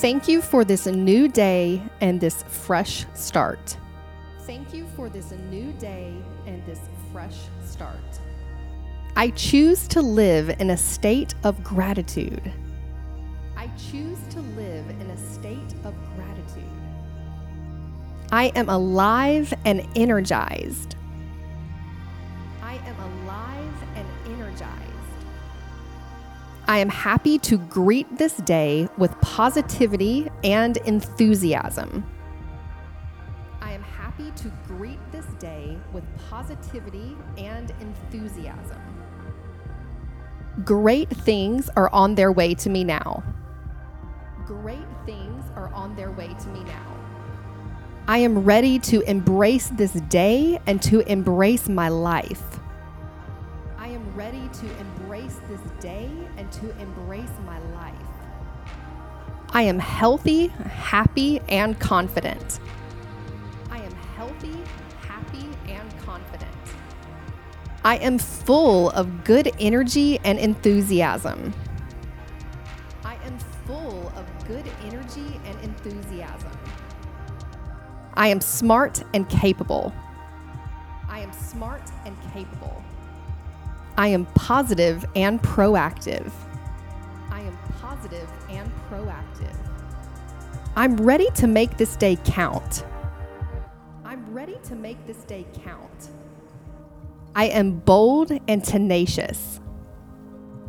Thank you for this new day and this fresh start. Thank you for this new day and this fresh start. I choose to live in a state of gratitude. I choose to live in a state of gratitude. I am alive and energized. I am alive and energized. I am happy to greet this day with positivity and enthusiasm. I am happy to greet this day with positivity and enthusiasm. Great things are on their way to me now. Great things are on their way to me now. I am ready to embrace this day and to embrace my life. I am ready to embrace this day and to embrace my life. I am healthy, happy, and confident. I am healthy, happy, and confident. I am full of good energy and enthusiasm. I am full of good energy and enthusiasm. I am smart and capable. I am smart and capable. I am positive and proactive. I am positive and proactive. I'm ready to make this day count. I'm ready to make this day count. I am bold and tenacious.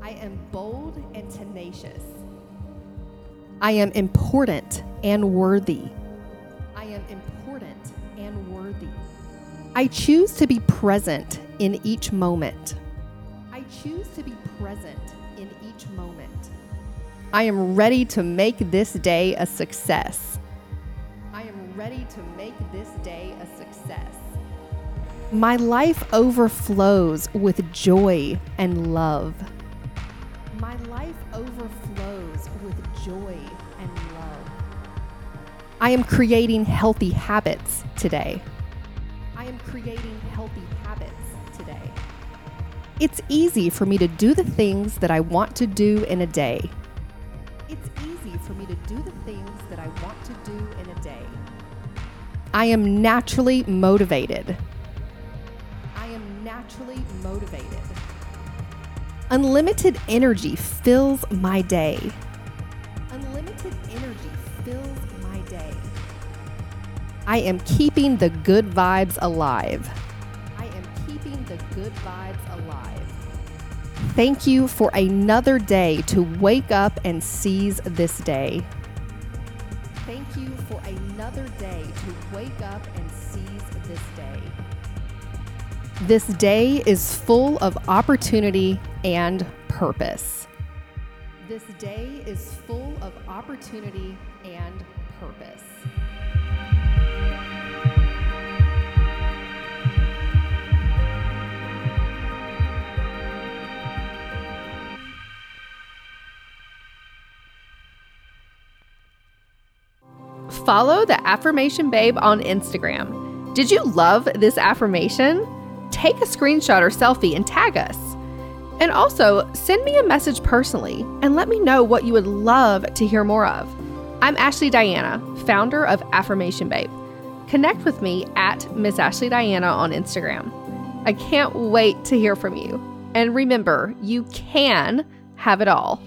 I am bold and tenacious. I am important and worthy. I am important and worthy. I choose to be present in each moment. To be present in each moment. I am ready to make this day a success. I am ready to make this day a success. My life overflows with joy and love. My life overflows with joy and love. I am creating healthy habits today. I am creating healthy habits today. It's easy for me to do the things that I want to do in a day. It's easy for me to do the things that I want to do in a day. I am naturally motivated. I am naturally motivated. Unlimited energy fills my day. Unlimited energy fills my day. I am keeping the good vibes alive. Keeping the good vibes alive. Thank you for another day to wake up and seize this day. Thank you for another day to wake up and seize this day. This day is full of opportunity and purpose. This day is full of opportunity and purpose. Follow the Affirmation Babe on Instagram. Did you love this affirmation? Take a screenshot or selfie and tag us. And also, send me a message personally and let me know what you would love to hear more of. I'm Ashley Diana, founder of Affirmation Babe. Connect with me at Miss Ashley Diana on Instagram. I can't wait to hear from you. And remember, you can have it all.